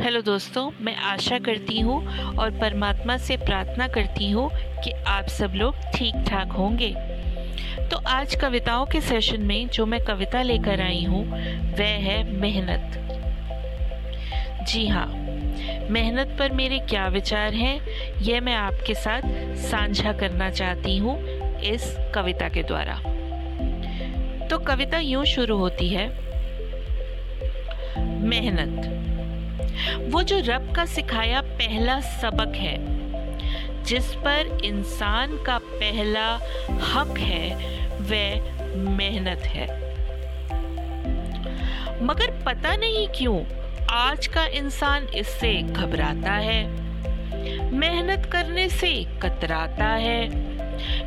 Hello दोस्तों, मैं आशा करती हूँ और परमात्मा से प्रार्थना करती हूँ कि आप सब लोग ठीक ठाक होंगे। तो आज कविताओं के सेशन में जो मैं कविता लेकर आई हूँ, वह है मेहनत। जी हाँ मेहनत पर मेरे क्या विचार हैं, यह मैं आपके साथ साझा करना चाहती हूँ इस कविता के द्वारा। तो कविता यूँ शुरू होती है, मेहनत। वो जो रब का सिखाया पहला सबक है, जिस पर इंसान का पहला हक है, वह मेहनत है। मगर पता नहीं क्यों, आज का इंसान इससे घबराता है, मेहनत करने से कतराता है,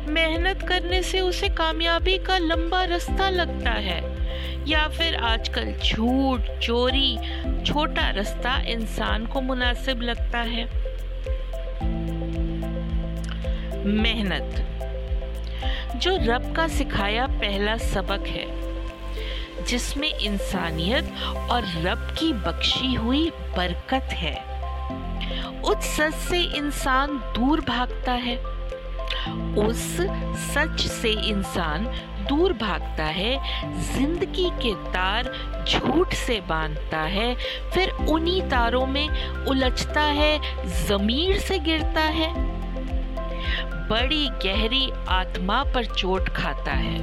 मेहनत करने से उसे कामयाबी का लंबा रास्ता लगता है। या फिर आजकल झूठ, चोरी, छोटा रास्ता इंसान को मुनासिब लगता है। मेहनत। जो रब का सिखाया पहला सबक है, जिसमें इंसानियत और रब की बख्शी हुई बरकत है, उस सच से इंसान दूर भागता है। उस सच से इंसान दूर भागता है, ज़िंदगी के तार झूठ से बांधता है, फिर उन्हीं तारों में उलझता है, जमीर से गिरता है। बड़ी गहरी आत्मा पर चोट खाता है,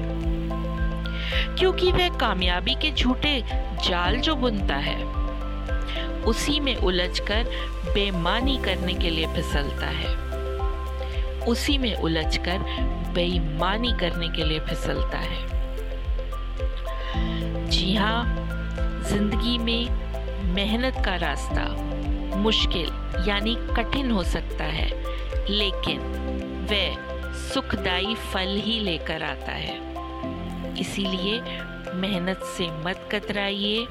क्योंकि वह कामयाबी के झूठे जाल जो बुनता है, उसी में उलझकर बेमानी करने के लिए फिसलता है। उसी में उलझकर बेईमानी करने के लिए फिसलता है। जी हाँ ज़िंदगी में मेहनत का रास्ता मुश्किल यानी कठिन हो सकता है, लेकिन वह सुखदाई फल ही लेकर आता है। इसीलिए मेहनत से मत कतराइए,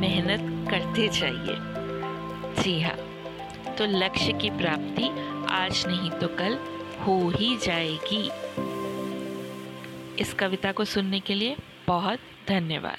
मेहनत करते जाइए। जी हाँ तो लक्ष्य की प्राप्ति आज नहीं तो कल हो ही जाएगी। इस कविता को सुनने के लिए बहुत धन्यवाद।